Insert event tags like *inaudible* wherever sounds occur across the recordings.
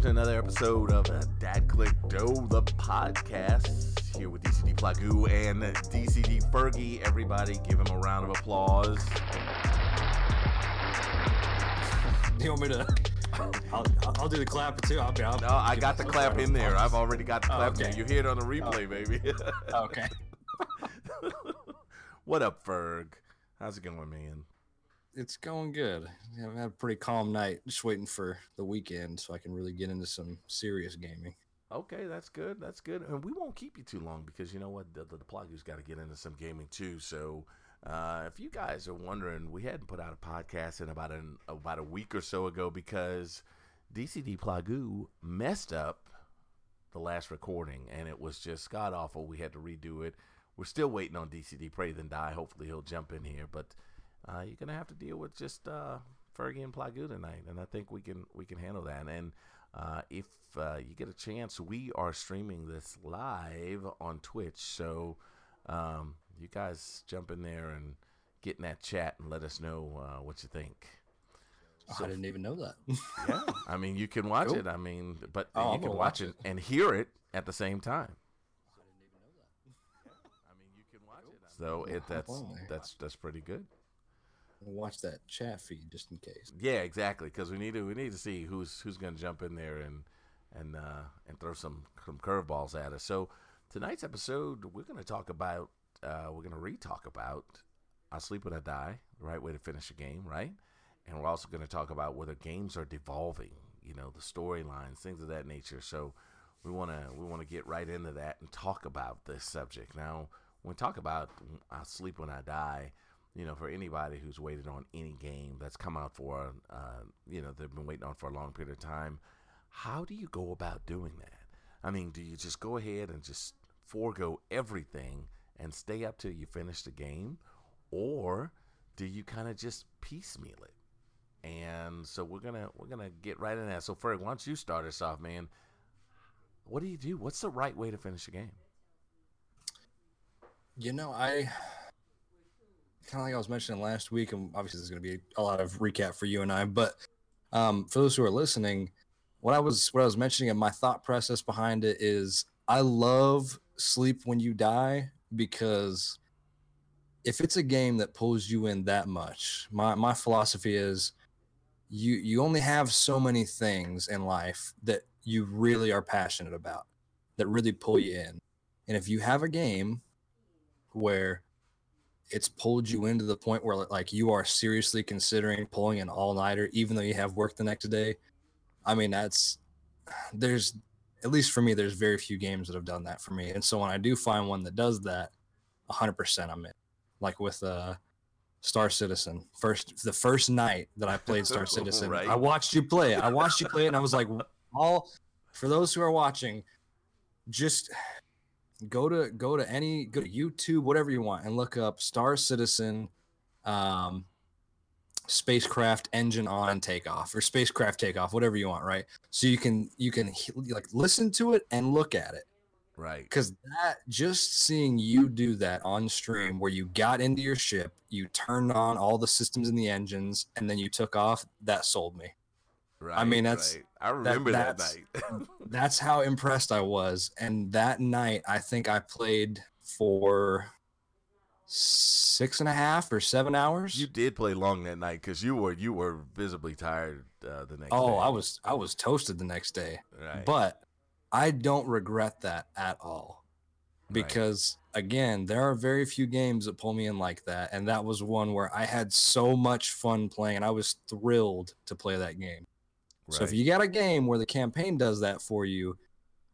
welcome to another episode of Dad Click Dough, the podcast. Here with DCD Plagoo and DCD Fergi. Everybody give him a round of applause. Do you want me to? I'll, I'll do the clap too. I'll be. I'll No, I got the clap in there. I've already got the Oh, clap in okay. there. You hear it on the oh. replay, baby. Oh, okay. *laughs* what up, Ferg? How's it going, man? It's going good. I've had a pretty calm night. Just waiting for the weekend so I can really get into some serious gaming. Okay, that's good. That's good. And we won't keep you too long because you know what? The, the, the Plagoo's got to get into some gaming too. So uh, if you guys are wondering, we hadn't put out a podcast in about an about a week or so ago because DCD Plagoo messed up the last recording and it was just god awful. We had to redo it. We're still waiting on DCD Pray Then Die. Hopefully he'll jump in here, but uh, you're gonna have to deal with just uh, Fergi and Plagoo tonight, and I think we can we can handle that. And uh, if uh, you get a chance, we are streaming this live on Twitch, so um, you guys jump in there and get in that chat and let us know uh, what you think. I didn't even know that. *laughs* Yeah, I mean you can watch Cool. it. I mean, but Oh, you can watch watch it and hear it at the same time. I mean, you can watch it. So it that's that's that's pretty good. Watch that chat feed just in case. Yeah, exactly. Because we need to we need to see who's who's going to jump in there and and uh, and throw some some curveballs at us. So tonight's episode, we're going to talk about uh, we're going to re-talk about I sleep when I die, the right way to finish a game, right? And we're also going to talk about whether games are devolving, you know, the storylines, things of that nature. So we want to we want to get right into that and talk about this subject. Now, when we talk about I sleep when I die, you know, for anybody who's waited on any game that's come out for, uh, you know, they've been waiting on for a long period of time. How do you go about doing that? I mean, do you just go ahead and just forego everything and stay up till you finish the game, or do you kind of just piecemeal it? And so we're gonna we're gonna get right in that. So Ferg, why don't you start us off, man? What do you do? What's the right way to finish a game? You know, I kind of like I was mentioning last week, and obviously there's going to be a lot of recap for you and I. But um, for those who are listening, what I was what I was mentioning and my thought process behind it is I love Sleep When You Die because if it's a game that pulls you in that much, my my philosophy is you you only have so many things in life that you really are passionate about that really pull you in. And if you have a game where it's pulled you into the point where like you are seriously considering pulling an all-nighter even though you have work the next day. I mean that's *sighs* there's at least for me there's very few games that have done that for me. And so when i do find one that does that 100% i'm in. Like with uh star citizen first the first night that i played star *laughs* citizen Right. i watched you play it. I watched you play it and i was like all for those who are watching just go to go to any go to YouTube, whatever you want, and look up Star Citizen um spacecraft engine on takeoff or spacecraft takeoff, whatever you want, right? So you can you can like listen to it and look at it. Right. Because that just seeing you do that on stream where you got into your ship, you turned on all the systems in the engines, and then you took off, that sold me. Right. mean, that's- right. I remember that, that's- night. *laughs* that's how impressed I was. And that night, I think I played for six and a half or seven hours. you did play long that night because you were you were visibly tired uh, the next. oh, day. I was I was toasted the next day. Right. But I don't regret that at all because again, there are very few games that pull me in like that, and that was one where I had so much fun playing, and I was thrilled to play that game. So if you got a game where the campaign does that for you,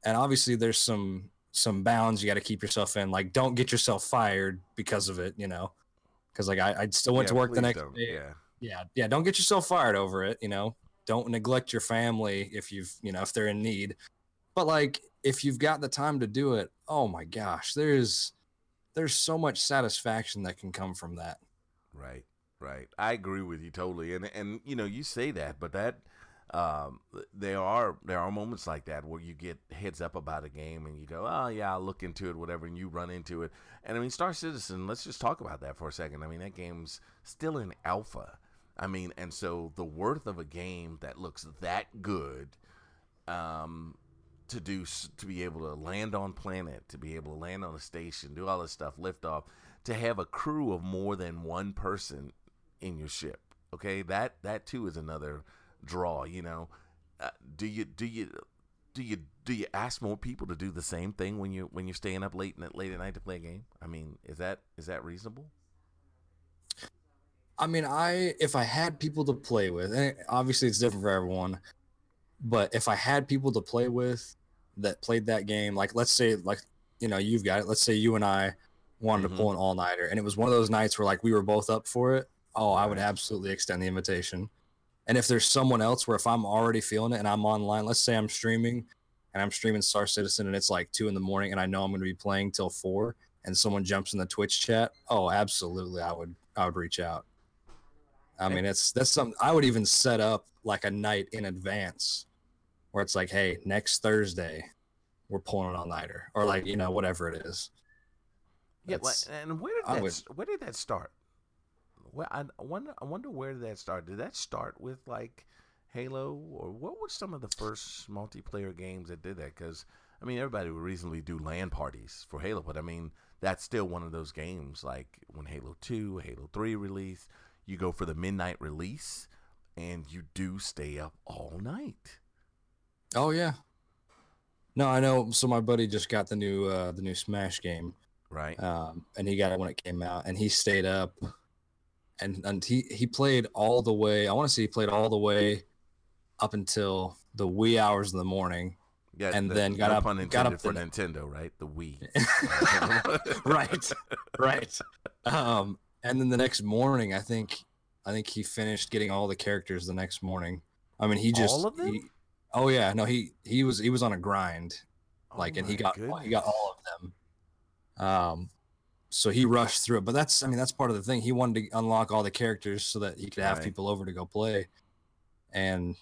and obviously there's some some bounds you got to keep yourself in, like don't get yourself fired because of it, you know, because like I, I still went Yeah, to work the next don't. day. Yeah. yeah, yeah. Don't get yourself fired over it, you know. Don't neglect your family if you've you know if they're in need. But like if you've got the time to do it, oh my gosh, there's there's so much satisfaction that can come from that. Right, right. I agree with you totally. And and you know, you say that, but that um there are there are moments like that where you get heads up about a game and you go, "Oh, yeah, I'll look into it whatever," and you run into it. And I mean, Star Citizen, let's just talk about that for a second. I mean, that game's still in alpha. I mean, and so the worth of a game that looks that good um, to do to be able to land on planet, to be able to land on a station, do all this stuff, lift off, to have a crew of more than one person in your ship. Okay, that that too is another draw. You know, uh, do you do you do you do you ask more people to do the same thing when you when you're staying up late late at night to play a game? I mean, is that is that reasonable? I mean, I if I had people to play with, and obviously it's different for everyone, but if I had people to play with that played that game, like let's say like you know you've got it. Let's say you and I wanted mm-hmm. to pull an all nighter, and it was one of those nights where like we were both up for it. Oh, I would absolutely extend the invitation. And if there's someone else where if I'm already feeling it and I'm online, let's say I'm streaming and I'm streaming Star Citizen and it's like two in the morning and I know I'm going to be playing till four, and someone jumps in the Twitch chat, oh, absolutely, I would I would reach out. I mean, it's that's something I would even set up like a night in advance where it's like, hey, next Thursday, we're pulling an all nighter, or like you know whatever it is. Yeah, and where did that would, where did that start? Well, I wonder I wonder where did that start? Did that start with like Halo, or what were some of the first multiplayer games that did that? Because I mean, everybody would reasonably do LAN parties for Halo, but I mean, that's still one of those games like when Halo Two, Halo Three released you go for the midnight release and you do stay up all night. Oh yeah. No, I know. So my buddy just got the new uh the new Smash game. Right. Um and he got it when it came out and he stayed up and and he he played all the way. I want to say he played all the way up until the wee hours in the morning. Yeah, and the, then got up, got up for the, Nintendo, right? The Wii. *laughs* *laughs* right, right. Um, and then the next morning, I think, I think he finished getting all the characters the next morning. I mean, he just all of them. He, oh yeah, no, he he was he was on a grind, oh like, and he got goodness. he got all of them. Um, so he rushed through it. But that's I mean that's part of the thing. He wanted to unlock all the characters so that he could have right. people over to go play. And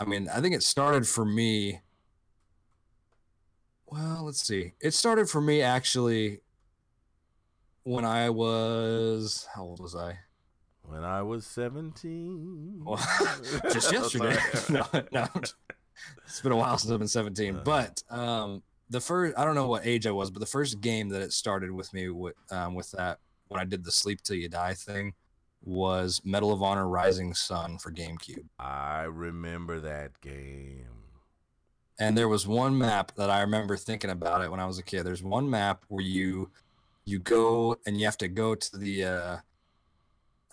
I mean, I think it started for me. Well, let's see. It started for me actually when I was how old was I? When I was seventeen. Well, *laughs* *laughs* just yesterday. *laughs* no, no, it's been a while since I've been seventeen. Uh, but um, the first I don't know what age I was, but the first game that it started with me with um, with that when I did the sleep till you die thing was Medal of Honor Rising Sun for GameCube. I remember that game. And there was one map that I remember thinking about it when I was a kid. There's one map where you you go and you have to go to the uh,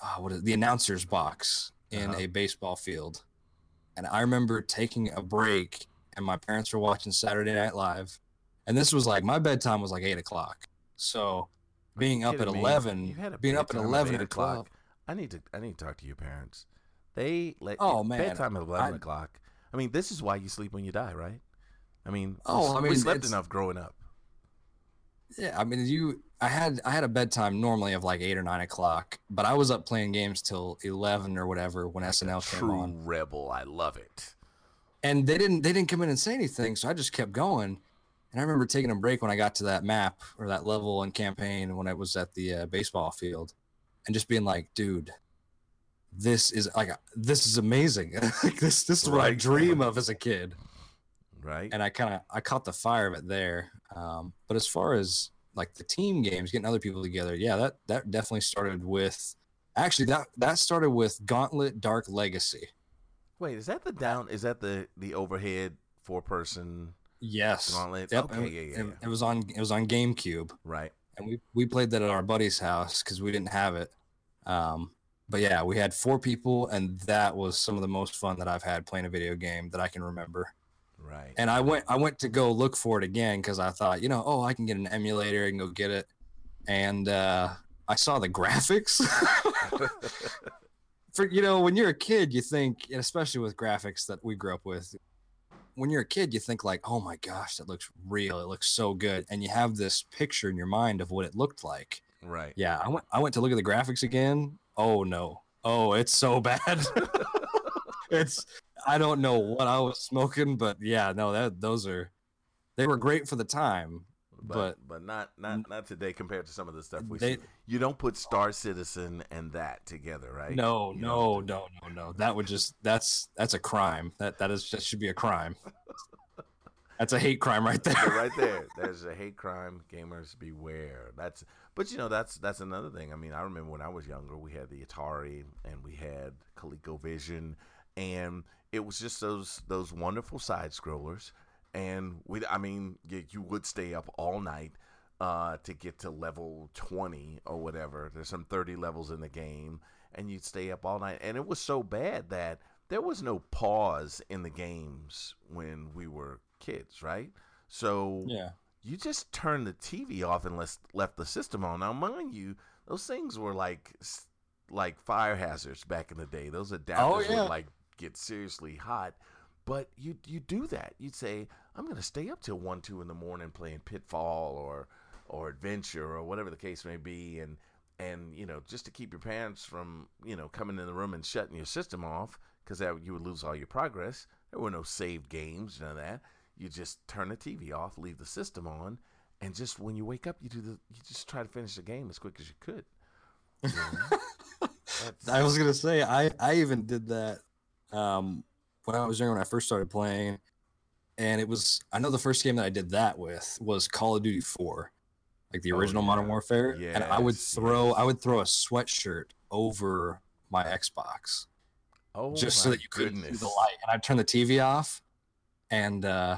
oh, what is it, the announcer's box in uh-huh. a baseball field. And I remember taking a break, and my parents were watching Saturday Night Live, and this was like my bedtime was like eight o'clock. So being up at eleven, being up at eleven o'clock. I need to I need to talk to your parents. They let oh man bedtime at eleven I, o'clock. I mean, this is why you sleep when you die, right? I mean, oh, I mean, we slept enough growing up. Yeah, I mean, you. I had I had a bedtime normally of like eight or nine o'clock, but I was up playing games till eleven or whatever when like SNL came true on. Rebel, I love it. And they didn't they didn't come in and say anything, so I just kept going. And I remember taking a break when I got to that map or that level in campaign when I was at the uh, baseball field, and just being like, dude, this is like this is amazing. *laughs* this this is what I dream of as a kid right? And I kind of I caught the fire of it there. Um, but as far as like the team games, getting other people together, yeah, that that definitely started with. Actually, that that started with Gauntlet Dark Legacy. Wait, is that the down? Is that the the overhead four person? Yes. Gauntlet. Yep. Okay, yeah, yeah, yeah. It was on it was on GameCube. Right. And we we played that at our buddy's house because we didn't have it. Um, but yeah, we had four people, and that was some of the most fun that I've had playing a video game that I can remember. Right. And I went I went to go look for it again because I thought, you know, oh, I can get an emulator and go get it. And uh, I saw the graphics. *laughs* for you know, when you're a kid, you think, especially with graphics that we grew up with, when you're a kid, you think like, oh my gosh, that looks real. It looks so good, and you have this picture in your mind of what it looked like. Right. Yeah. I went. I went to look at the graphics again. Oh no. Oh, it's so *laughs* bad. *laughs* it's I don't know what I was smoking, but yeah, no, that those are they were great for the time, but but, but not not not today compared to some of the stuff we they, see. You don't put Star Citizen and that together, right? No, you no, no, no, no. That would just that's that's a crime. That that is just should be a crime. That's a hate crime right there. right there. There's a hate crime. Gamers beware. That's but you know that's that's another thing. I mean, I remember when I was younger, we had the Atari and we had ColecoVision, and it was just those those wonderful side scrollers. And we, I mean, you, you would stay up all night uh, to get to level 20 or whatever. There's some 30 levels in the game, and you'd stay up all night. And it was so bad that there was no pause in the games when we were kids, right? So Yeah. you just turned the TV off and left, left the system on. Now, mind you, those things were like like fire hazards back in the day. Those adapters Oh, yeah. would like get seriously hot. But you you do that. You'd say, I'm gonna stay up till one, two in the morning playing Pitfall or or Adventure or whatever the case may be, and and you know just to keep your parents from you know coming in the room and shutting your system off because that you would lose all your progress. There were no saved games, none of that. You just turn the TV off, leave the system on, and just when you wake up, you do the you just try to finish the game as quick as you could. You know? *laughs* I was gonna say I I even did that um when I was younger when I first started playing, and it was I know the first game that I did that with was Call of Duty Four, like the Oh, original Modern yeah. Warfare, and I would throw yes. I would throw a sweatshirt over my Xbox oh just so that you couldn't see the light, and I'd turn the TV off, and uh,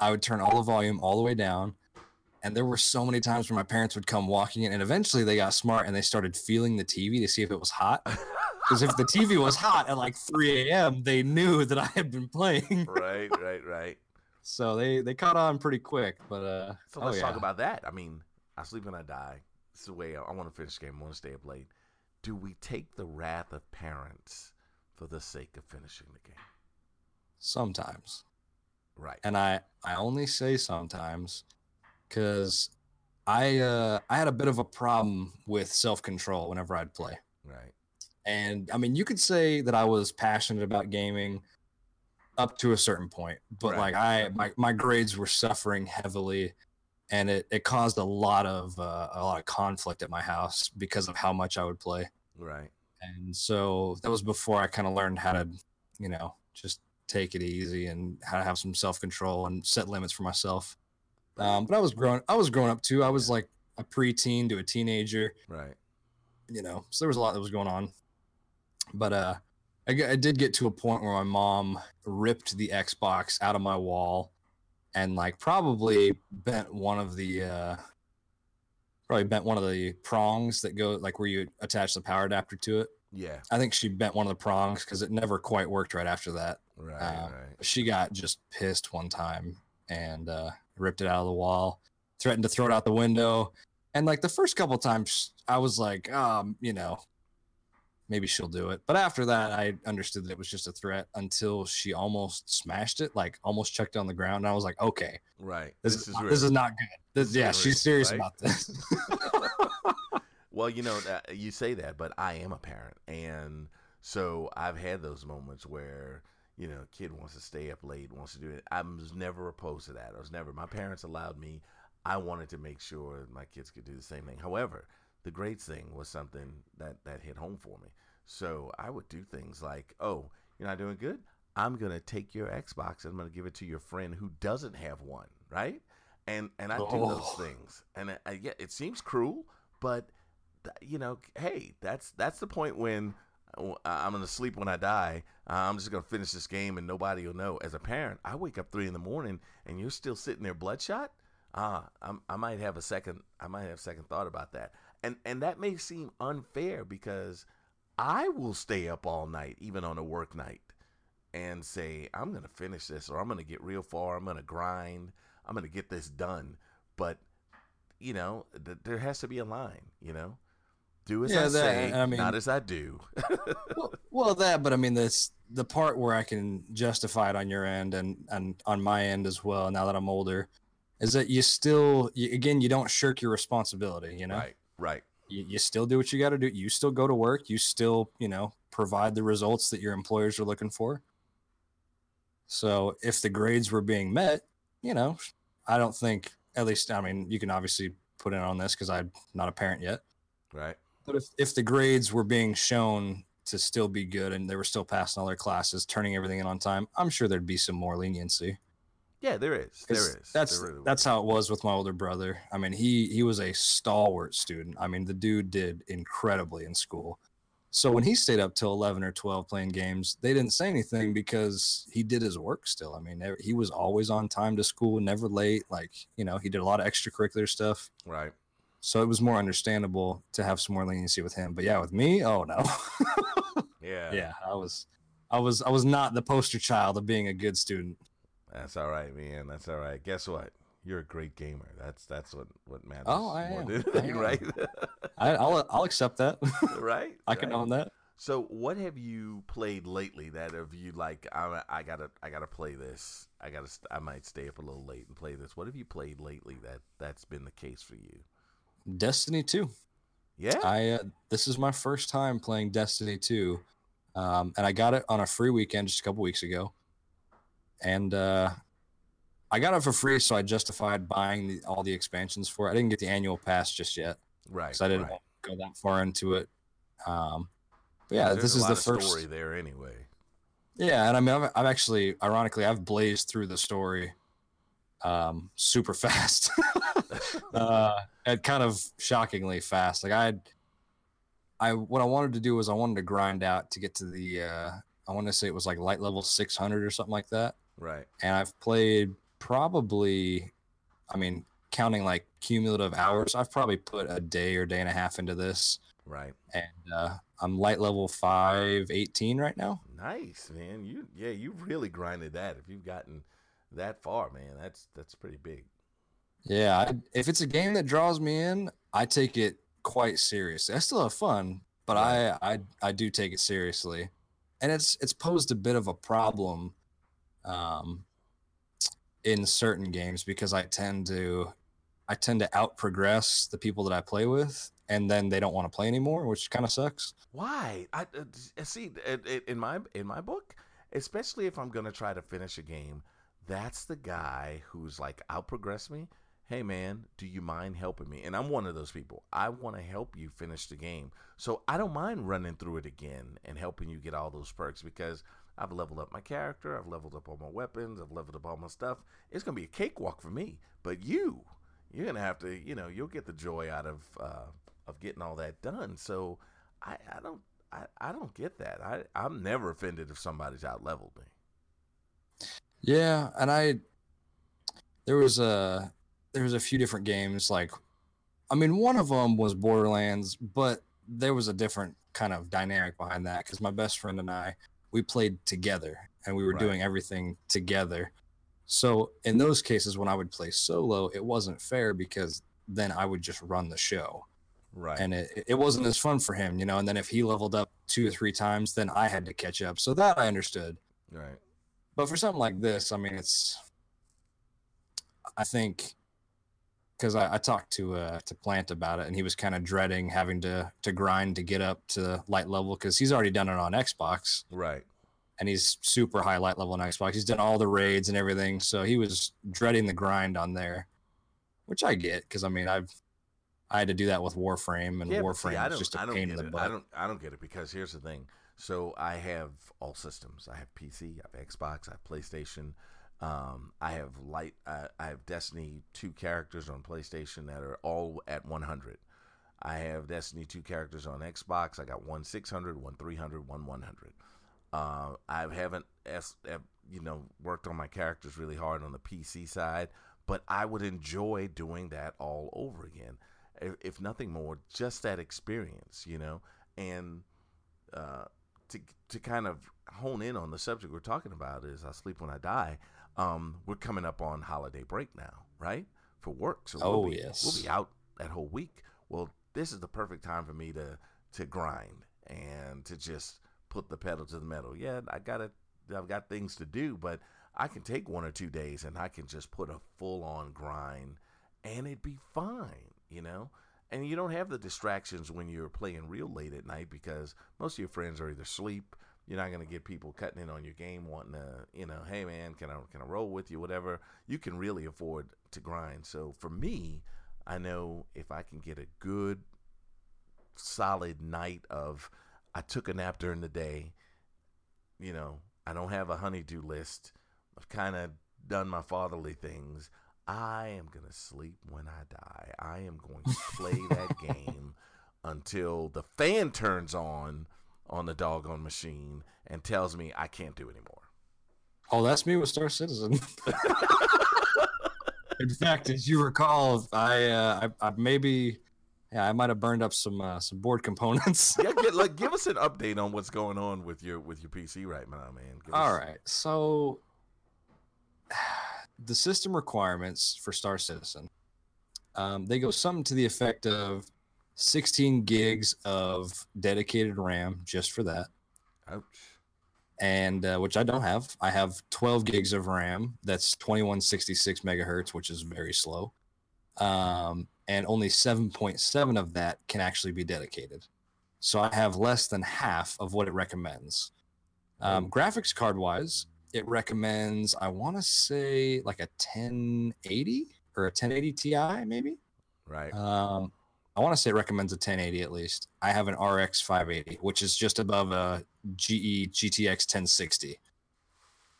I would turn all the volume all the way down. And there were so many times where my parents would come walking in, and eventually they got smart and they started feeling the TV to see if it was hot. *laughs* Because if the TV was hot at like 3 a.m., they knew that I had been playing. right, right, right. So they they caught on pretty quick. But uh, So oh, let's talk yeah. about that. I mean, I sleep when I die. It's the way I, I want to finish the game. I want to stay up late. Do we take the wrath of parents for the sake of finishing the game? sometimes, Right. and I I only say sometimes because I uh, I had a bit of a problem with self control whenever I'd play. Right. And I mean, you could say that I was passionate about gaming up to a certain point, but Right. like I, my, my grades were suffering heavily, and it, it caused a lot of uh, a lot of conflict at my house because of how much I would play. Right. And so that was before I kind of learned how to, you know, just take it easy and how to have some self control and set limits for myself. Um, but I was growing, I was growing up too. I was like a preteen to a teenager Right. you know, so there was a lot that was going on. But uh, I, I did get to a point where my mom ripped the Xbox out of my wall and like probably bent one of the uh, probably bent one of the prongs that go like where you attach the power adapter to it. Yeah. I think she bent one of the prongs because it never quite worked right after that. Right. Uh, right. She got just pissed one time and uh, ripped it out of the wall, threatened to throw it out the window. And like the first couple times, I was like, um, you know, maybe she'll do it. But after that, I understood that it was just a threat until she almost smashed it, like almost chucked it on the ground. And I was like, okay, Right. this, This, is, not, this is not good. This, yeah, she's serious right? about this. *laughs* well, you know, you say that, but I am a parent, and so I've had those moments where you know, kid wants to stay up late, wants to do it. I was never opposed to that. I was never. My parents allowed me. I wanted to make sure my kids could do the same thing. However, the grades thing was something that that hit home for me. So I would do things like, "Oh, you're not doing good. I'm gonna take your Xbox and I'm gonna give it to your friend who doesn't have one, right?" And and I do those Oh. things, and I, I get it seems cruel, but th- you know, hey, that's that's the point when uh, I'm gonna sleep when I die. I'm just gonna finish this game and nobody will know. As a parent, I wake up three in the morning and you're still sitting there bloodshot. Ah, I'm, I might have a second. I might have second thought about that. And and that may seem unfair because I will stay up all night, even on a work night, and say I'm gonna finish this or I'm gonna get real far. I'm gonna grind. I'm gonna get this done. But you know, th- there has to be a line. You know, do as Yeah, I that- say, I mean- not as I do. *laughs* well, well, that, but I mean, that's the part where I can justify it on your end and and on my end as well. Now that I'm older, is that you still, you, again, you don't shirk your responsibility. You know, Right, right, you, you still do what you got to do. You still go to work. You still, you know, provide the results that your employers are looking for. So if the grades were being met, you know, I don't think, at least, I mean, you can obviously put in on this because I'm not a parent yet. right. But if, if the grades were being shown to still be good and they were still passing all their classes, turning everything in on time, I'm sure there'd be some more leniency. Yeah, there is. There is. That's there really that's how it was with my older brother. I mean, he he was a stalwart student. I mean, the dude did incredibly in school. So when he stayed up till 11 or 12 playing games, they didn't say anything because he did his work still. I mean, he was always on time to school, never late. Like, you know, he did a lot of extracurricular stuff. Right. So it was more understandable to have some more leniency with him. But yeah, with me, oh no. *laughs* yeah. Yeah, I was I was I was not the poster child of being a good student. That's all right, man. That's all right. Guess what? You're a great gamer. That's that's what what matters. Oh, I am. I am. right? I, will I'll accept that. *laughs* right. I can right. own that. So, what have you played lately that have you like? I, I gotta I gotta play this. I gotta I might stay up a little late and play this. What have you played lately that that's been the case for you? Destiny two. Yeah. I uh, this is my first time playing Destiny two, um, and I got it on a free weekend just a couple weeks ago and uh, I got it for free, so I justified buying the, all the expansions for it. I didn't get the annual pass just yet, right? Because I didn't right. go that far into it. Um, but yeah, this is the first story there anyway. Yeah, and I mean, I've, I've, actually, ironically, I've blazed through the story um, super *laughs* fast, uh, and kind of shockingly fast. Like I, I what I wanted to do was I wanted to grind out to get to the. Uh, I want to say it was like light level 600 or something like that. Right. And I've played probably, I mean, counting like cumulative hours, I've probably put a day or day and a half into this. Right. And uh, I'm light level 518 right now. Nice, man. You yeah, you really grinded that. If you've gotten that far, man, that's that's pretty big. Yeah, I, if it's a game that draws me in, I take it quite seriously. I still have fun, but. I, I I do take it seriously, and it's it's posed a bit of a problem um, in certain games because I tend to I tend to out progress the people that I play with, and then they don't want to play anymore, which kind of sucks. Why? I uh, see in my in my book, especially if I'm gonna try to finish a game, that's the guy who's like out progress me. Hey man, do you mind helping me? And I'm one of those people. I want to help you finish the game, so I don't mind running through it again and helping you get all those perks because I've leveled up my character. I've leveled up all my weapons. I've leveled up all my stuff. It's gonna be a cakewalk for me. But you, you're gonna have to, you know, you'll get the joy out of uh, of getting all that done. So I, I don't, I, I don't get that. I, I'm never offended if somebody's out leveled me. Yeah, and I, there was a, there was a few different games. Like, I mean, one of them was Borderlands, but there was a different kind of dynamic behind that because my best friend and I we played together and we were right. doing everything together. So in those cases, when I would play solo, it wasn't fair because then I would just run the show. Right. And it, it wasn't as fun for him, you know. And then if he leveled up two or three times, then I had to catch up. So that I understood. Right. But for something like this, I mean, it's, I think, because I, I, talked to uh, to Plant about it, and he was kind of dreading having to to grind to get up to light level because he's already done it on Xbox, right? And he's super high light level on Xbox. He's done all the raids and everything, so he was dreading the grind on there, which I get because I mean I've I had to do that with Warframe, and yeah, Warframe is just a pain in the it. butt. I don't I don't get it because here's the thing. So I have all systems. I have PC, I have Xbox, I have PlayStation. Um, I have light. Uh, I have Destiny two characters on PlayStation that are all at 100. I have Destiny two characters on Xbox. I got one 600, one 300, one 100. Uh, I haven't, you know, worked on my characters really hard on the PC side, but I would enjoy doing that all over again. If, if nothing more, just that experience, you know, and uh, to to kind of hone in on the subject we're talking about is I sleep when I die um, we're coming up on holiday break now, right? For work. So oh we'll be, yes, we'll be out that whole week. Well, this is the perfect time for me to to grind and to just put the pedal to the metal. Yeah, I got it. I've got things to do, but I can take one or two days and I can just put a full on grind and it'd be fine, you know? And you don't have the distractions when you're playing real late at night because most of your friends are either asleep you're not going to get people cutting in on your game wanting to, you know, hey man, can I can I roll with you, whatever. You can really afford to grind. So for me, I know if I can get a good, solid night of, I took a nap during the day. You know, I don't have a honeydew list. I've kind of done my fatherly things. I am gonna sleep when I die. I am going to play that *laughs* game until the fan turns on on the doggone machine and tells me I can't do anymore. Oh, that's me with Star Citizen. *laughs* In fact, as you recall, I uh, I, I maybe yeah I might have burned up some uh, some board components. *laughs* yeah, get, like give us an update on what's going on with your with your PC right now, man. Give All us- right, so *sighs* the system requirements for Star Citizen, um, they go something to the effect of 16 gigs of dedicated RAM just for that. Ouch. and uh, which I don't have. I have 12 gigs of RAM. That's 2166 megahertz, which is very slow. Um, and only 7.7 of that can actually be dedicated. So I have less than half of what it recommends. Um, graphics card wise, it recommends, I want to say like a 1080 or a 1080 Ti, maybe. Right. Um, I want to say it recommends a 1080 at least. I have an RX 580, which is just above a GE GTX 1060.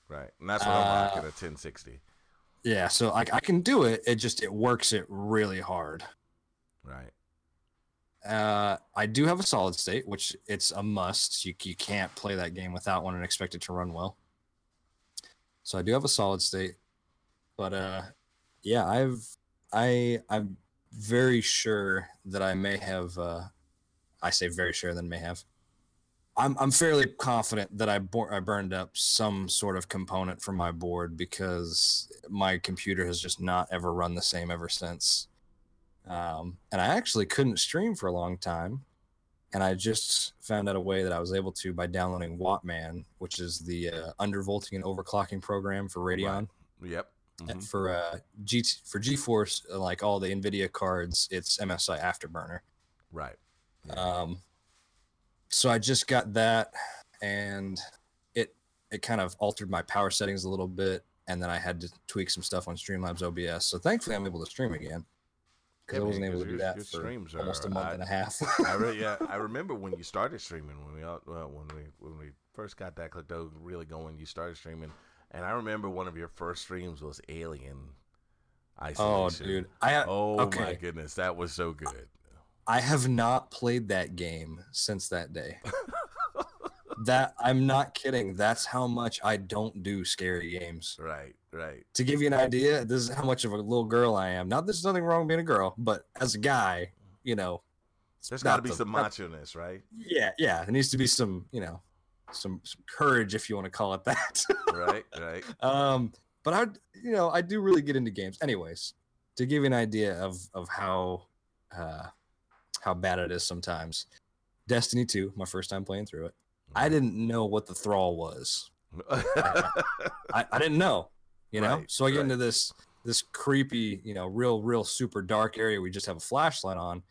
right. And that's what I'm uh, rocking a 1060. Yeah, so I, I can do it. It just it works it really hard. Right. Uh, I do have a solid state, which it's a must. You you can't play that game without one and expect it to run well. So I do have a solid state, but uh, yeah, I've I I'm very sure that I may have. Uh, I say very sure that I may have. I'm I'm fairly confident that I bor- I burned up some sort of component from my board because my computer has just not ever run the same ever since. Um, and I actually couldn't stream for a long time, and I just found out a way that I was able to by downloading Wattman, which is the uh, undervolting and overclocking program for Radeon. Yep. And Mhm. For uh, G for GeForce, uh, like all the NVIDIA cards, it's MSI Afterburner. Right. Um, so I just got that, and it it kind of altered my power settings a little bit, and then I had to tweak some stuff on Streamlabs OBS. So thankfully, I'm able to stream again because Yeah, I wasn't able to do your- that your for streams almost a month I- and a half. *laughs* I yeah, I *laughs* remember when you started streaming when we all, well, when we when we first got that Clickdo really going. You started streaming, and I remember one of your first streams was Alien Isolation. oh, dude, I Oh my goodness, that was so good. I have not played that game since that day. *laughs* that I'm not kidding. That's how much I don't do scary games. Right, right. to give you an idea, this is how much of a little girl I am. Not there's nothing wrong with being a girl, but as a guy, you know, there's got to be the- some not- macho-ness, right? yeah, yeah, there needs to be some, you know, some, some courage if you want to call it that. *laughs* right, right. um, but I, you know, I do really get into games. Anyways, to give you an idea of of how uh, how bad it is sometimes. Destiny 2, my first time playing through it. I didn't know what the thrall was. *laughs* I, I didn't know, you know. Right, so I get right. into this this creepy, you know, real real super dark area. We just have a flashlight on,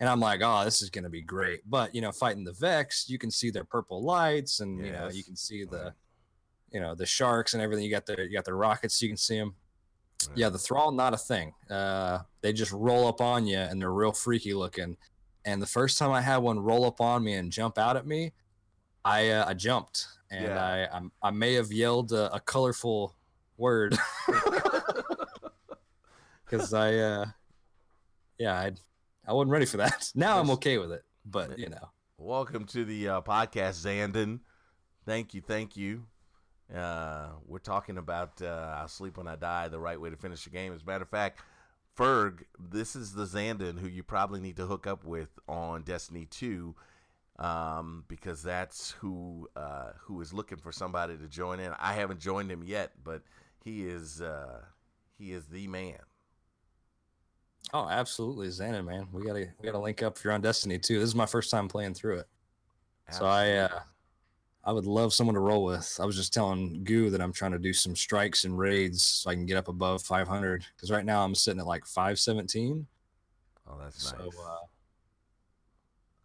and I'm like, oh, this is gonna be great. But you know, fighting the Vex, you can see their purple lights, and you know, you can see the, you know, the sharks and everything. You got the you got the rockets, you can see them. Yeah, the thrall not a thing. Uh, they just roll up on you, and they're real freaky looking. And the first time I had one roll up on me and jump out at me, I uh, I jumped, and Yeah. I, I I may have yelled a, a colorful word *laughs* *laughs* because I uh yeah I I wasn't ready for that. *laughs* Now I'm okay with it, but you know Welcome to the uh, podcast, Zandon. Thank you, thank you. Uh, we're talking about uh, I'll sleep when I die, the right way to finish the game. As a matter of fact, Ferg, this is the Zandon who you probably need to hook up with on Destiny 2 um, because that's who uh, who is looking for somebody to join in. I haven't joined him yet, but he is uh, he is the man. Oh absolutely Xanon man we gotta we gotta link up if you're on Destiny 2. This is my first time playing through it. So I, uh, I would love someone to roll with. I was just telling Goo that I'm trying to do some strikes and raids so I can get up above 500 because right now I'm sitting at like 517. oh, that's So nice. uh,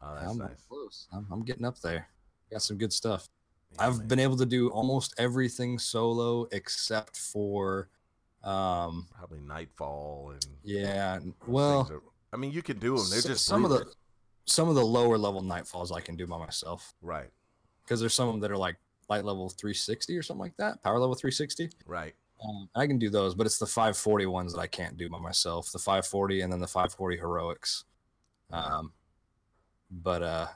oh, that's I'm nice. close. I'm, I'm getting up there. Got some good stuff. Yeah, I've man. been able to do almost everything solo except for, um, probably Nightfall and yeah. Well, I mean, you can do them. They're just some of the some of the lower level nightfalls I can do by myself right, because there's some of them that are like light level 360 or something like that, power level 360. right. Um, I can do those, but it's the 540 ones that I can't do by myself. The 540 and then the 540 heroics. Um, but uh,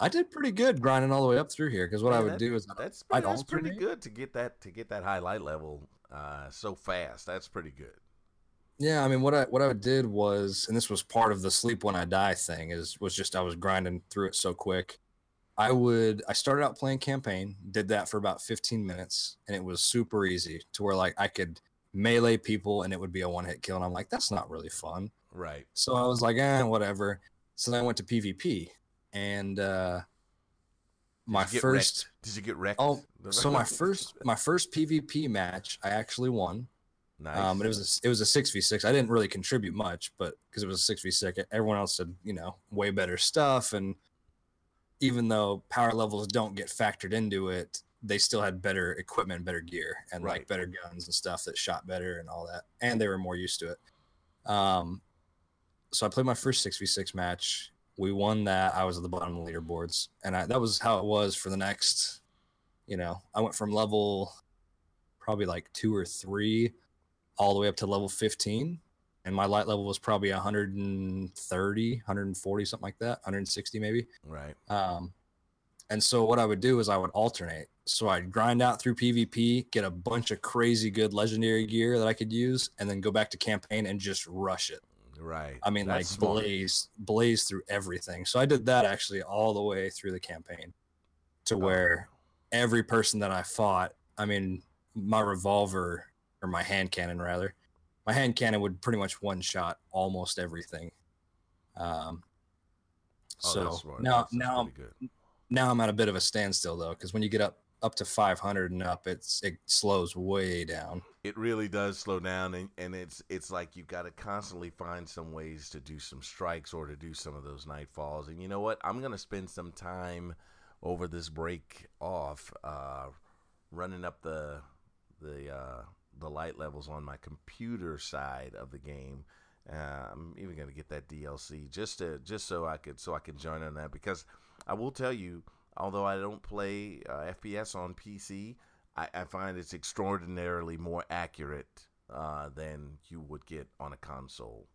I did pretty good grinding all the way up through here because what Man, I would that- do is That's I'd that's pretty good to get that to get that high light level uh, so fast. That's pretty good. Yeah, I mean, what I what I did was, and this was part of the sleep when I die thing, is was just I was grinding through it so quick. I would I started out playing campaign, did that for about 15 minutes, and it was super easy to where like I could melee people and it would be a one hit kill, and I'm like, that's not really fun. Right. So I was like, eh, whatever. So then I went to PvP, and uh, my first wrecked? Did you get wrecked? oh, so my *laughs* first my first PvP match, I actually won. nice. Um, but it was a, it was a six v six. I didn't really contribute much, but because it was a six v six, everyone else had you know way better stuff, and even though power levels don't get factored into it, they still had better equipment, better gear, and Right. like better guns and stuff that shot better and all that, and they were more used to it. Um, so I played my first six v six match. We won that. I was at the bottom of the leaderboards, and I, that was how it was for the next. You know, I went from level probably like two or three all the way up to level 15 and my light level was probably 130 140 something like that 160 maybe right. um, and so what i would do is i would alternate so i'd grind out through pvp get a bunch of crazy good legendary gear that i could use and then go back to campaign and just rush it Right. i mean That's like smart. blaze blaze through everything so i did that actually all the way through the campaign to Oh. where every person that i fought i mean my revolver or my hand cannon rather my hand cannon would pretty much one shot almost everything um Oh, so now That's- now now i'm at a bit of a standstill though because when you get up up to 500 and up it's it slows way down it really does slow down and, and it's it's like you've got to constantly find some ways to do some strikes or to do some of those nightfalls and you know what? I'm going to spend some time over this break off uh, running up the the uh, the light levels on my computer side of the game. Uh, i'm even going to get that dlc just to just so i could so i can join on that because i will tell you although i don't play uh, fps on pc I, I find it's extraordinarily more accurate uh, than you would get on a console.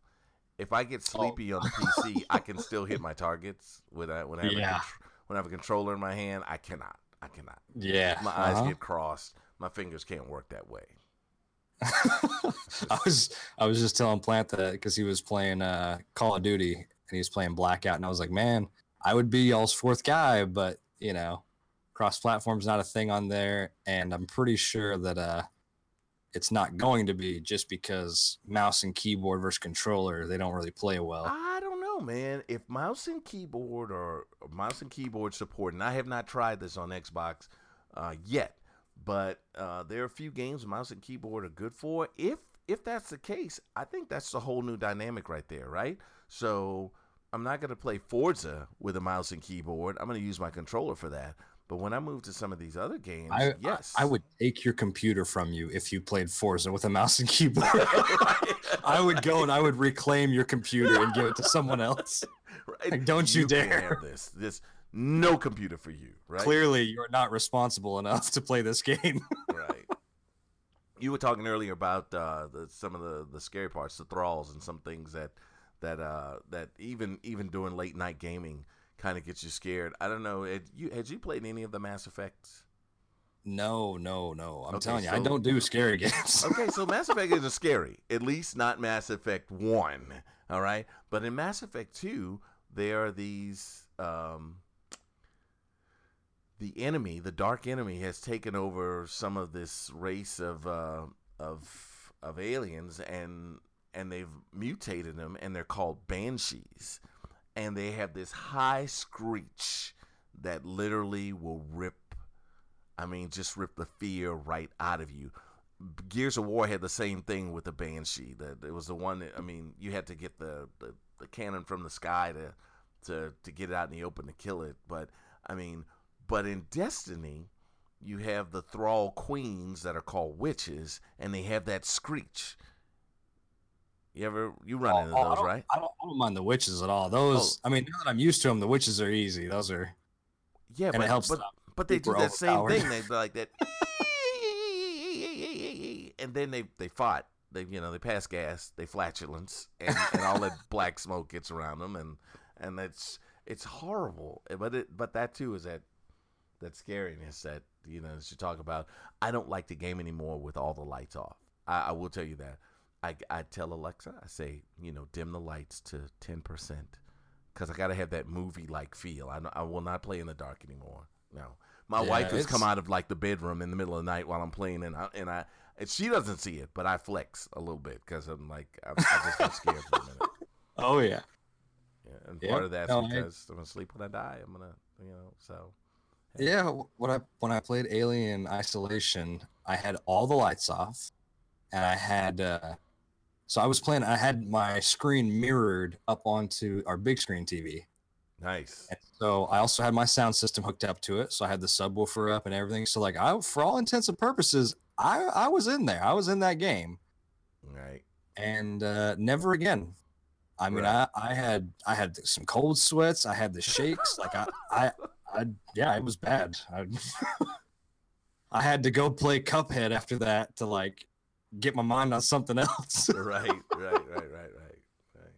If I get Oh. sleepy on the PC, I can still hit my targets when I when I have, a, Yeah. contr- when I have a controller in my hand. I cannot. I cannot. yeah My eyes uh-huh. get crossed. My fingers can't work that way. *laughs* I was I was just telling Plant that because he was playing uh, Call of Duty and he was playing Blackout, and I was like, man, I would be y'all's fourth guy, but you know, cross platform's not a thing on there, and I'm pretty sure that uh, it's not going to be just because mouse and keyboard versus controller they don't really play well. I don't know, man. If mouse and keyboard or mouse and keyboard support, and I have not tried this on Xbox uh, yet, but uh, there are a few games mouse and keyboard are good for. If if that's the case, I think that's a whole new dynamic right there, right? So I'm not going to play Forza with a mouse and keyboard. I'm going to use my controller for that. But when I move to some of these other games, I, yes, I would take your computer from you if you played Forza with a mouse and keyboard. *laughs* I would go and I would reclaim your computer and give it to someone else. Right? Like, don't you can't dare. this. This no computer for you, right? Clearly, you're not responsible enough to play this game. *laughs* right. You were talking earlier about uh, the, some of the, the scary parts, the thralls, and some things that that uh, that even even doing late night gaming kind of gets you scared. I don't know. Had you had you played any of the Mass Effects? No, no, no. I'm Okay, telling you, I don't do scary *laughs* games. Okay, so Mass Effect isn't scary. At least not Mass Effect One. All right, but in Mass Effect Two, there are these. Um, the enemy, the dark enemy, has taken over some of this race of uh, of of aliens, and and they've mutated them, and they're called banshees, and they have this high screech that literally will rip. I mean, just rip the fear right out of you. Gears of War had the same thing with the Banshee. That it was the one that I mean, you had to get the, the, the cannon from the sky to to to get it out in the open to kill it. But I mean, but in Destiny, you have the Thrall Queens that are called witches, and they have that screech. You ever you run oh, into Oh, I those, don't- right? I don't, I don't mind the witches at all. Those, Oh. I mean, now that I'm used to them, the witches are easy. Those are, Yeah, and but it helps. but, but they do that same thing. They like that. *laughs* and then they they fought. They you know they pass gas, they flatulence, and, and all that *laughs* black smoke gets around them, and and it's it's horrible. But it but that too is that that scariness that you know as you talk about. I don't like the game anymore with all the lights off. I, I will tell you that. I, I tell Alexa, I say, you know, dim the lights to 10% because I got to have that movie like feel. I, I will not play in the dark anymore. No. My Yeah, wife has come out of like the bedroom in the middle of the night while I'm playing, and I, and I and she doesn't see it, but I flex a little bit because I'm like, I, I just got scared for a minute. *laughs* Oh yeah. Yeah, and part of that's No, because I'm gonna sleep when I die. I'm gonna, you know, so Yeah, wh- when I when I played Alien Isolation, I had all the lights off, and I had uh, so I was playing. I had my screen mirrored up onto our big screen TV, nice. and so I also had my sound system hooked up to it. So I had the subwoofer up and everything. So like I, for all intents and purposes, I I was in there. I was in that game, Right. and uh, never again. I mean, Right. I, I had I had some cold sweats. I had the shakes. Like I, I, I yeah, it was bad. I, *laughs* I had to go play Cuphead after that to like get my mind on something else. *laughs* right. Right. Right. Right. Right. Right.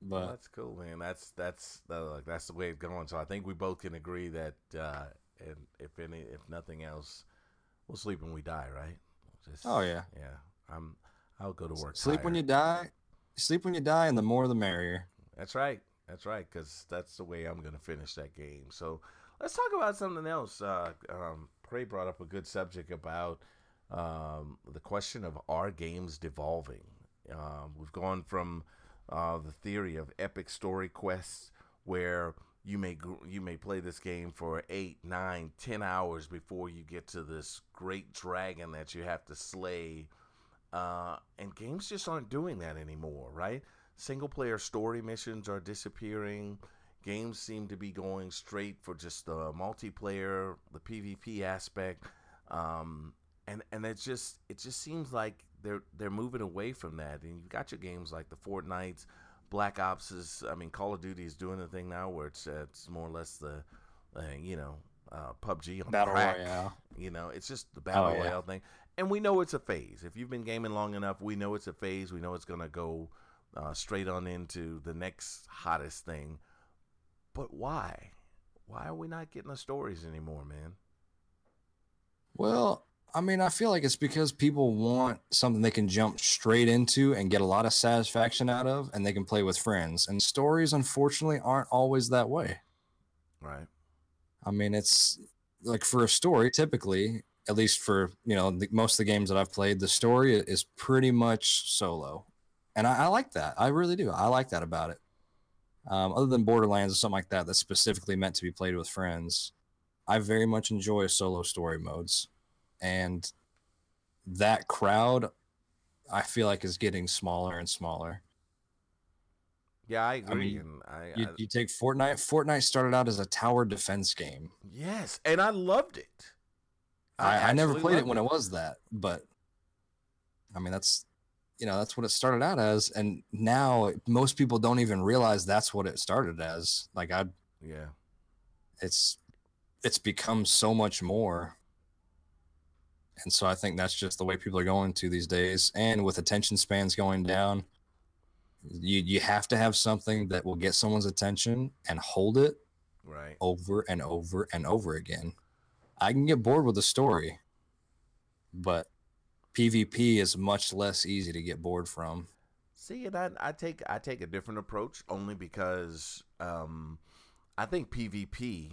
Well, but that's cool, man. That's that's that, like that's the way it's going. So I think we both can agree that, uh, and if any, if nothing else, we'll sleep when we die, right? Just, Oh, yeah. yeah. I'm. I'll go to work. sleep when you die. Sleep when you die, and the more the merrier. That's right. That's right. Because that's the way I'm gonna finish that game. So let's talk about something else. Uh, um, Prey brought up a good subject about um, the question of are games devolving. Um, we've gone from uh, the theory of epic story quests where you may you may play this game for eight, nine, ten hours before you get to this great dragon that you have to slay. Uh, and games just aren't doing that anymore, right? Single player story missions are disappearing. Games seem to be going straight for just the multiplayer, the PvP aspect, um, and and it just it just seems like they're they're moving away from that. And you've got your games like the Fortnites, Black Ops is. I mean, Call of Duty is doing the thing now where it's uh, it's more or less the, uh, you know, uh, PUBG on Battle crack. Royale. You know, it's just the battle Oh, yeah. royale thing, and we know it's a phase. If you've been gaming long enough, we know it's a phase. We know it's gonna go uh, straight on into the next hottest thing. But why? Why are we not getting the stories anymore, man? Well, I mean, I feel like it's because people want something they can jump straight into and get a lot of satisfaction out of, and they can play with friends. And stories, unfortunately, aren't always that way. Right. I mean, it's like for a story, typically, at least for you know the, most of the games that I've played, the story is pretty much solo, and I, I like that. I really do. I like that about it. Um, other than Borderlands or something like that, that's specifically meant to be played with friends. I very much enjoy solo story modes, and that crowd, I feel like, is getting smaller and smaller. Yeah, I agree. mean, and I, You, I you take Fortnite. Fortnite started out as a tower defense game. yes, and I loved it. I, I never played it when it was that, but I mean that's you know that's what it started out as, and now most people don't even realize that's what it started as. Like I, Yeah. it's it's become so much more, and so I think that's just the way people are going to these days. And with attention spans going down, you you have to have something that will get someone's attention and hold it Right. over and over and over again. I can get bored with a story, but PvP is much less easy to get bored from. See, and I, I take I take a different approach only because um, I think PvP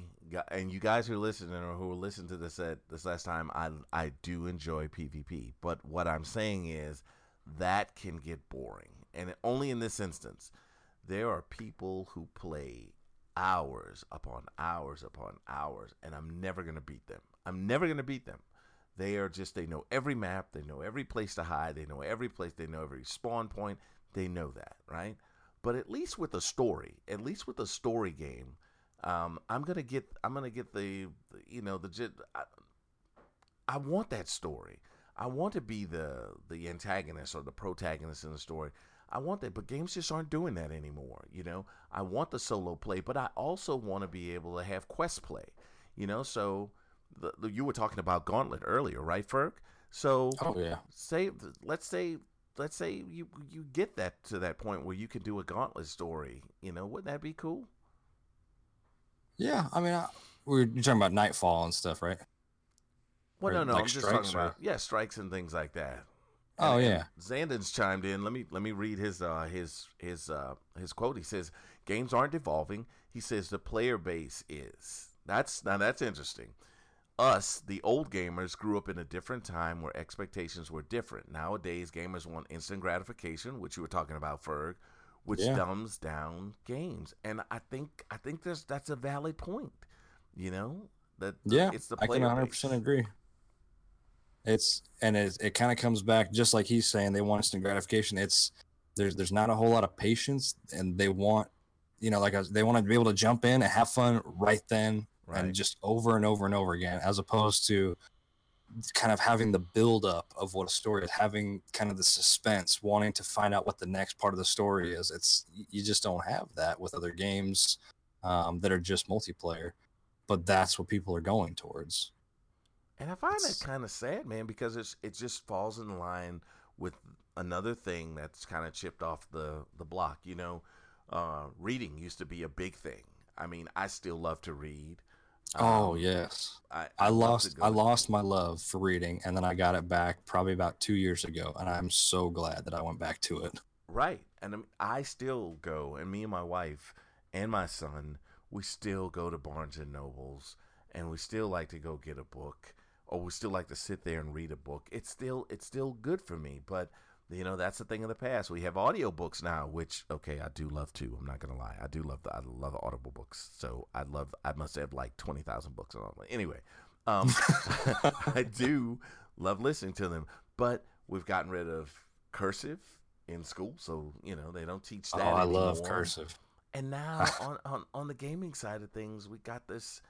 and you guys who are listening or who listened to this at this last time, I I do enjoy PvP, but what I'm saying is that can get boring, and only in this instance, there are people who play hours upon hours upon hours, and I'm never gonna beat them. I'm never gonna beat them. They are just they know every map, they know every place to hide, they know every place, they know every spawn point, they know that, right? But at least with a story, at least with a story game, um, I'm gonna get I'm gonna get the, you know the I want that story. I want to be the the antagonist or the protagonist in the story. I want that, but games just aren't doing that anymore. You know, I want the solo play, but I also want to be able to have quest play. You know, so the, the, you were talking about Gauntlet earlier, right, Ferg? So Oh yeah. say let's say let's say you you get that to that point where you can do a gauntlet story. You know, wouldn't that be cool? Yeah. I mean, I, we're you're talking about Nightfall and stuff, right? Well, Or no, no, like I'm just talking or- about yeah, strikes and things like that. Oh And- yeah. and Zandon's chimed in. Let me let me read his uh his his uh his quote. He says games aren't evolving. He says the player base is. That's now that's interesting. Us, the old gamers, grew up in a different time where expectations were different. Nowadays, gamers want instant gratification, which you were talking about, Ferg, which Yeah. dumbs down games. And I think I think there's that's a valid point. You know that Yeah, it's the point. I can 100 percent agree. It's and it, it kind of comes back just like he's saying they want instant gratification. It's there's there's not a whole lot of patience, and they want you know like I was- they want to be able to jump in and have fun right then Right. and just over and over and over again, as opposed to kind of having the buildup of what a story is, having kind of the suspense, wanting to find out what the next part of the story is. It's you just don't have that with other games um, that are just multiplayer, but that's what people are going towards. And I find that kind of sad, man, because it's it just falls in line with another thing that's kind of chipped off the the block. You know, uh, reading used to be a big thing. I mean, I still love to read. Oh Um, yes, I, I to lost I lost my love for reading, and then I got it back probably about two years ago, and I'm so glad that I went back to it. Right, and I still go, and me and my wife and my son, we still go to Barnes and Nobles, and we still like to go get a book, or we still like to sit there and read a book. It's still it's still good for me, but you know that's the thing of the past. We have audiobooks now, which okay, I do love too. I'm not gonna lie, I do love the I love audible books. So I love I must have like twenty thousand books on. Anyway, um, *laughs* I do love listening to them, but we've gotten rid of cursive in school, so you know they don't teach Oh, that. I love cursive. And now *laughs* on, on on the gaming side of things, we got this.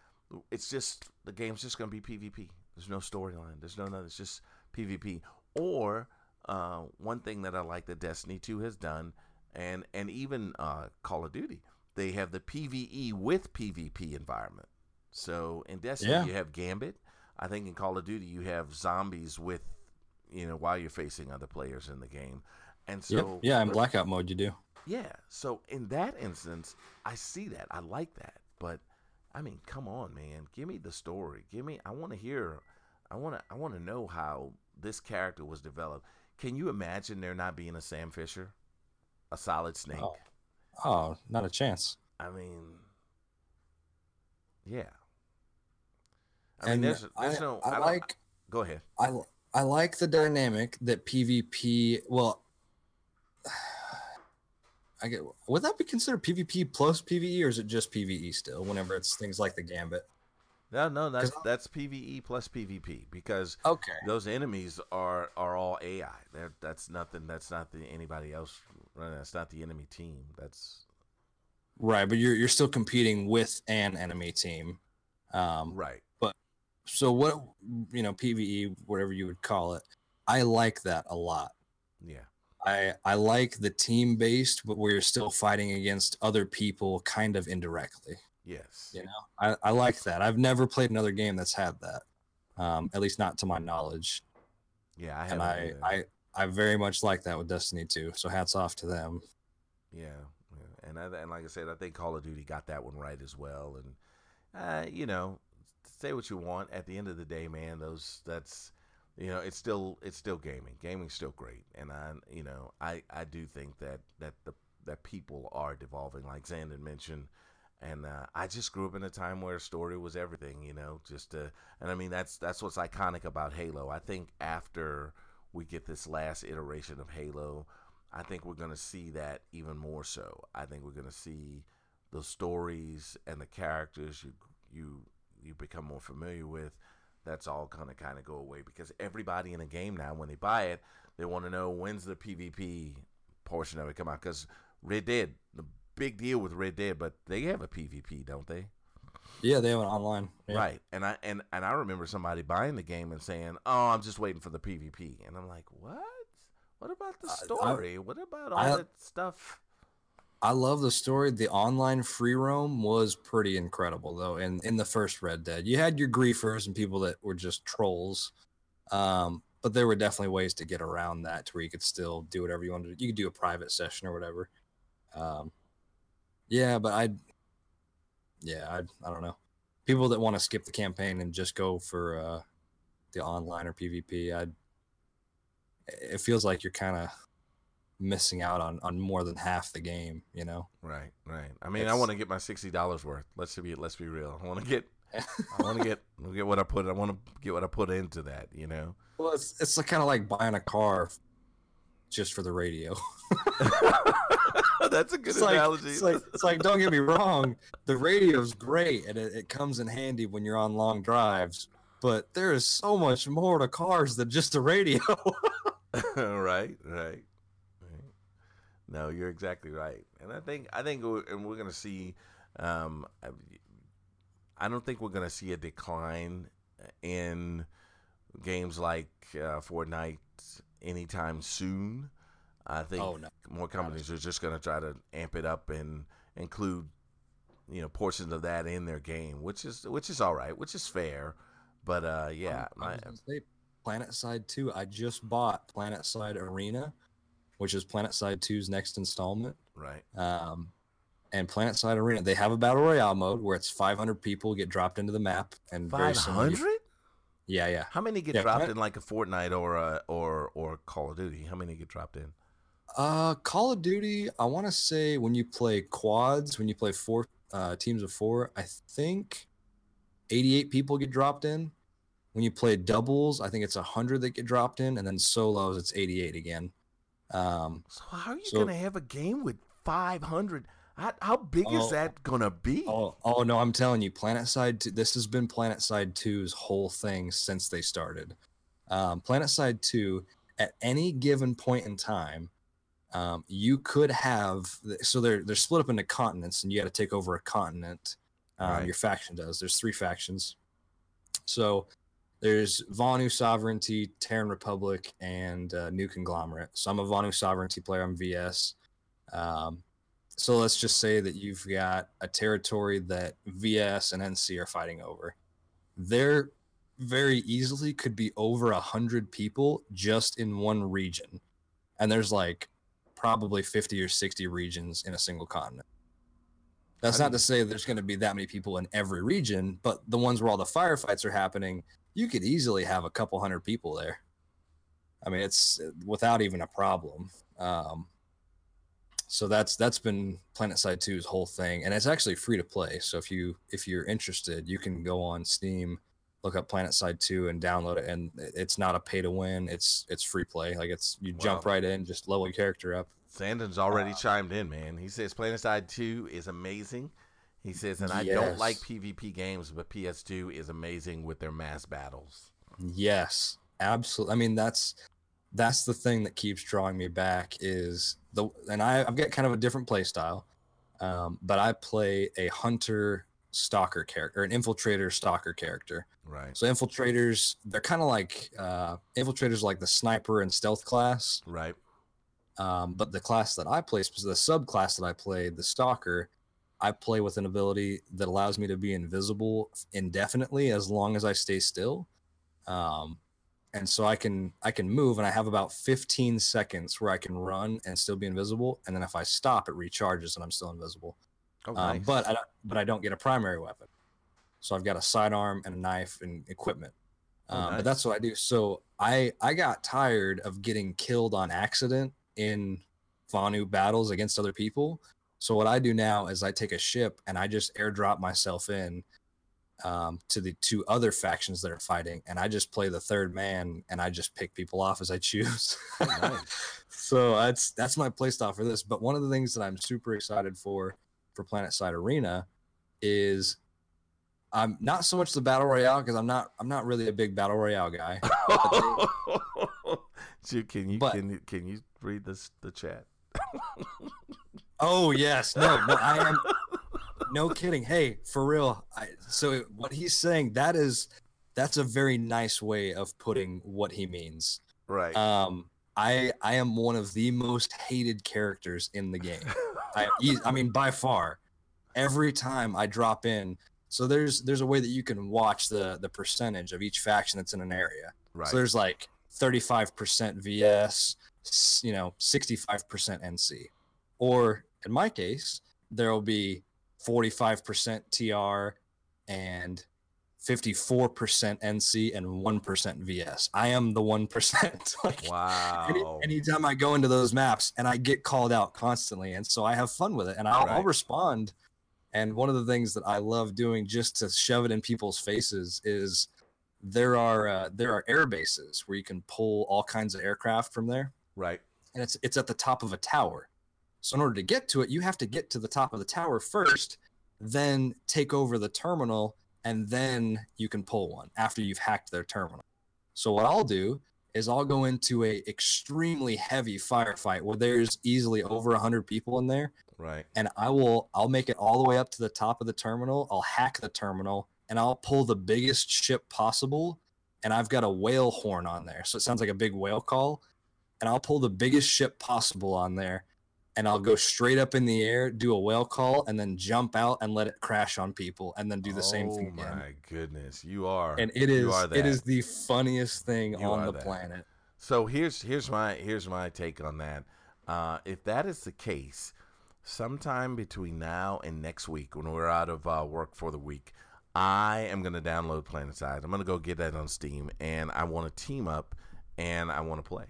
It's just the game's just gonna be PvP. There's no storyline. There's no nothing. It's just PvP. Or uh, one thing that I like that Destiny 2 has done, and and even uh, Call of Duty, they have the PVE with PvP environment. So in Destiny, Yeah. you have Gambit. I think in Call of Duty, you have zombies with, you know, while you're facing other players in the game. And so yep. Yeah, in blackout mode you do. yeah. So in that instance, I see that. I like that. But I mean, come on, man. Give me the story. Give me I want to hear I want to I want to know how this character was developed. Can you imagine there not being a Sam Fisher? A solid snake? Oh. Oh, not a chance. I mean, yeah. I mean, and there's, there's I, no. I, don't- like Go ahead. I I like the dynamic that PvP. Well, *sighs* I get. Would that be considered PvP plus PVE, or is it just PVE still? Whenever it's things like the Gambit. No, no, that's that's PVE plus PvP because Okay. those enemies are are all AI. They're, that's nothing. That's not the anybody else. running. That's not the enemy team. That's Right, but you're you're still competing with an enemy team. Um, right. But so what you know PVE, whatever you would call it, I like that a lot. Yeah. I I like the team based, but where you're still fighting against other people, kind of indirectly. Yes. You know, I, I like that. I've never played another game that's had that, um, at least not to my knowledge. Yeah. I and I. I I very much like that with Destiny 2. So hats off to them. Yeah, yeah. and I, and like I said, I think Call of Duty got that one right as well. And uh, you know, say what you want. At the end of the day, man, those that's you know, it's still it's still gaming. Gaming's still great, and I you know I I do think that that the that people are devolving, like Zandon mentioned. And uh, I just grew up in a time where story was everything, you know. Just uh, and I mean that's that's what's iconic about Halo. I think after we get this last iteration of Halo, I think we're to see that even more so. I think we're to see the stories and the characters you you you become more familiar with. That's all to kind of go away because everybody in a game now, when they buy it, they want to know when's the PvP portion of it come out. Because Red Dead, the big deal with Red Dead, but they have a PvP, don't they? Yeah, they have it online. Yeah. Right. And I and and I remember somebody buying the game and saying, "Oh, I'm just waiting for the PvP." And I'm like, "What? What about the I- I- story? what about all I- that stuff?" I love the story. The online free roam was pretty incredible, though. In in the first Red Dead, you had your griefers and people that were just trolls, um, but there were definitely ways to get around that to where you could still do whatever you wanted. You could do a private session or whatever. Um, yeah, but I, yeah, I, I don't know. People that want to skip the campaign and just go for uh, the online or PvP, I, it feels like you're kind of missing out on on more than half the game. You know? Right, right. I mean, I want to get my sixty dollars worth. Let's be let's be real. I want to get I want to *laughs* get get what I put. I want to get what I put into that. You know. Well, it's it's kind of like buying a car just for the radio. *laughs* *laughs* That's a good It's like, analogy. it's like it's like don't get me wrong, the radio's great and it, it comes in handy when you're on long drives. But there is so much more to cars than just a radio. *laughs* *laughs* right, right, right. No, you're exactly right, and I think I think we're, and we're gonna see. Um, I- I don't think we're gonna see a decline in games like uh, Fortnite anytime soon. I think oh no. more companies are just gonna try to amp it up and include, you know, portions of that in their game, which is which is all right, which is fair. But uh, yeah, my, say PlanetSide 2. I just bought PlanetSide Arena, which is PlanetSide 2's next installment. right. Um, and PlanetSide Arena, they have a battle royale mode where it's 500 people get dropped into the map and very Five similar- Yeah, yeah. How many get Yeah, dropped Planet- in like a Fortnite or a or or Call of Duty? How many get dropped in? Uh, Call of Duty. I want to say when you play quads, when you play four uh, teams of four, I think 88 people get dropped in. When you play doubles, I think it's 100 that get dropped in, and then solos, it's 88 again. Um, So how are you So- gonna have a game with five hundred? How, how big is Oh. that gonna be? oh, oh no, I'm telling you, PlanetSide. 2, this has been PlanetSide 2's whole thing since they started. Um, PlanetSide 2, at any given point in time, um, you could have so they're they're split up into continents, and you got to take over a continent. Um, Right. Your faction does. There's three factions. So there's Vanu Sovereignty, Terran Republic, and uh, New Conglomerate. So I'm a Vanu Sovereignty player. I'm VS. Um, so let's just say that you've got a territory that VS and NC are fighting over. There very easily could be over a hundred people just in one region, and there's like probably 50 or 60 regions in a single continent. That's not to say there's going to be that many people in every region, but the ones where all the firefights are happening, you could easily have a couple hundred people there. I mean, it's uh, without even a problem. Um, so that's that's been PlanetSide 2's whole thing, and it's actually free to play. So if you if you're interested, you can go on Steam, look up PlanetSide 2, and download it. And it's not a pay to win. It's it's free play. Like it's you jump right in, just level your character up. Zandon's already Uh, chimed in, man. He says PlanetSide 2 is amazing. He says, and I don't like PvP games, but PS2 is amazing with their mass battles. Yes, absolutely. I mean, that's that's the thing that keeps drawing me back is the and I, I've got kind of a different play style, um, but I play a hunter stalker character or an infiltrator stalker character. Right, So infiltrators, they're kind of like uh, infiltrators, like the sniper and stealth class. right, Um, but the class that I play, the subclass that I play, the stalker, I play with an ability that allows me to be invisible indefinitely as long as I stay still. Um, and so I can I can move, and I have about 15 seconds where I can run and still be invisible. And then if I stop, it recharges, and I'm still invisible. oh, Um, but I don't, but I don't get a primary weapon. So I've got a sidearm and a knife and equipment. Oh, Um, nice. But that's what I do. So I I got tired of getting killed on accident in Vanu battles against other people. So what I do now is I take a ship and I just airdrop myself in um, to the two other factions that are fighting, and I just play the third man and I just pick people off as I choose. Oh, *laughs* so that's that's my playstyle for this. But one of the things that I'm super excited for for PlanetSide Arena is I'm not so much the battle royale because I'm not I'm not really a big battle royale guy. *laughs* Can you But- can you can you read this the chat? *laughs* Oh yes, no, no, I am no kidding. Hey, for real. I, so what he's saying that is that's a very nice way of putting what he means. Right. Um, I I am one of the most hated characters in the game. I I mean by far. Every time I drop in, so there's there's a way that you can watch the the percentage of each faction that's in an area. right. So there's like 35% VS, you know, 65% NC. Or in my case, there will be 45% TR and 54% NC and 1% VS. I am the 1%. *laughs* like, wow. Any, anytime I go into those maps and I get called out constantly. And so I have fun with it and I'll, right. I'll respond. And one of the things that I love doing just to shove it in people's faces is there are uh, there are air bases where you can pull all kinds of aircraft from there. Right. And it's it's at the top of a tower. So in order to get to it, you have to get to the top of the tower first, then take over the terminal, and then you can pull one after you've hacked their terminal. So what I'll do is I'll go into a extremely heavy firefight where there's easily over a 100 people in there. Right. And I will I'll make it all the way up to the top of the terminal. I'll hack the terminal and I'll pull the biggest ship possible and I've got a whale horn on there. So it sounds like a big whale call and I'll pull the biggest ship possible on there and I'll go straight up in the air, do a whale call, and then jump out and let it crash on people, and then do the oh, same thing again. Oh my goodness, you are, and it is it is the funniest thing you on the that. planet. So here's here's my here's my take on that. Uh, if that is the case, sometime between now and next week, when we're out of uh, work for the week, I am gonna download PlanetSide. I'm gonna go get that on Steam, and I want to team up, and I want to play.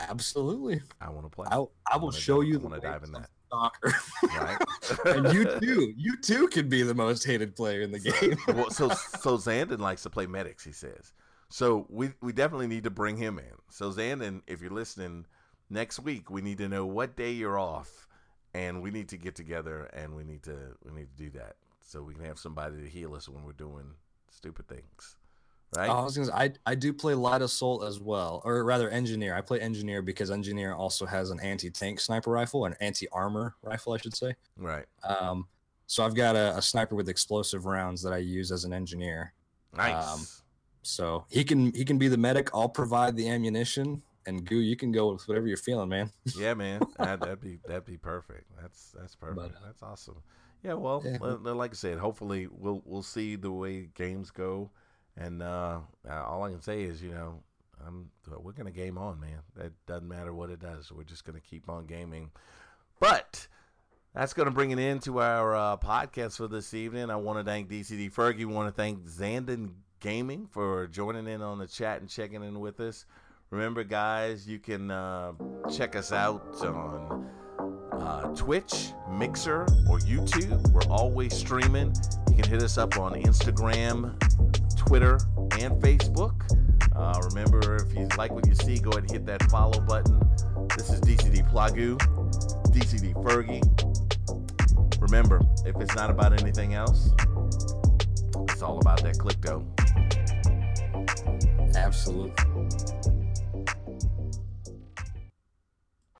Absolutely. I want to play. I, I will show dive, you. I want to dive in that. Soccer. right. *laughs* and you too. You too can be the most hated player in the game. *laughs* well, so *laughs* so Zandon likes to play medics. He says. So we we definitely need to bring him in. So Zandon, if you're listening next week, we need to know what day you're off, and we need to get together and we need to we need to do that so we can have somebody to heal us when we're doing stupid things. Right. I was gonna say, I I do play light assault as well, or rather engineer. I play engineer because engineer also has an anti tank sniper rifle, an anti armor rifle, I should say. Right. Um, so I've got a, a, sniper with explosive rounds that I use as an engineer. Nice. Um, so he can he can be the medic. I'll provide the ammunition, and goo, you can go with whatever you're feeling, man. yeah, man. *laughs* That, would be that'd be perfect. That's that's perfect. But, uh, that's awesome. Yeah. Well, yeah. like I said, hopefully we'll we'll see the way games go and uh, all I can say is, you know, I'm, we're going to game on, man. That doesn't matter what it does. We're just going to keep on gaming. But that's going to bring it into our uh, podcast for this evening. I want to thank DCD Fergi. I want to thank Zandon Gaming for joining in on the chat and checking in with us. Remember, guys, you can uh, check us out on uh, Twitch, Mixer, or YouTube. We're always streaming. You can hit us up on Instagram, Twitter, and Facebook. Uh, remember, if you like what you see, go ahead and hit that follow button. This is DCD Plagoo, DCD Fergi. Remember, if it's not about anything else, it's all about that click dough. Absolutely.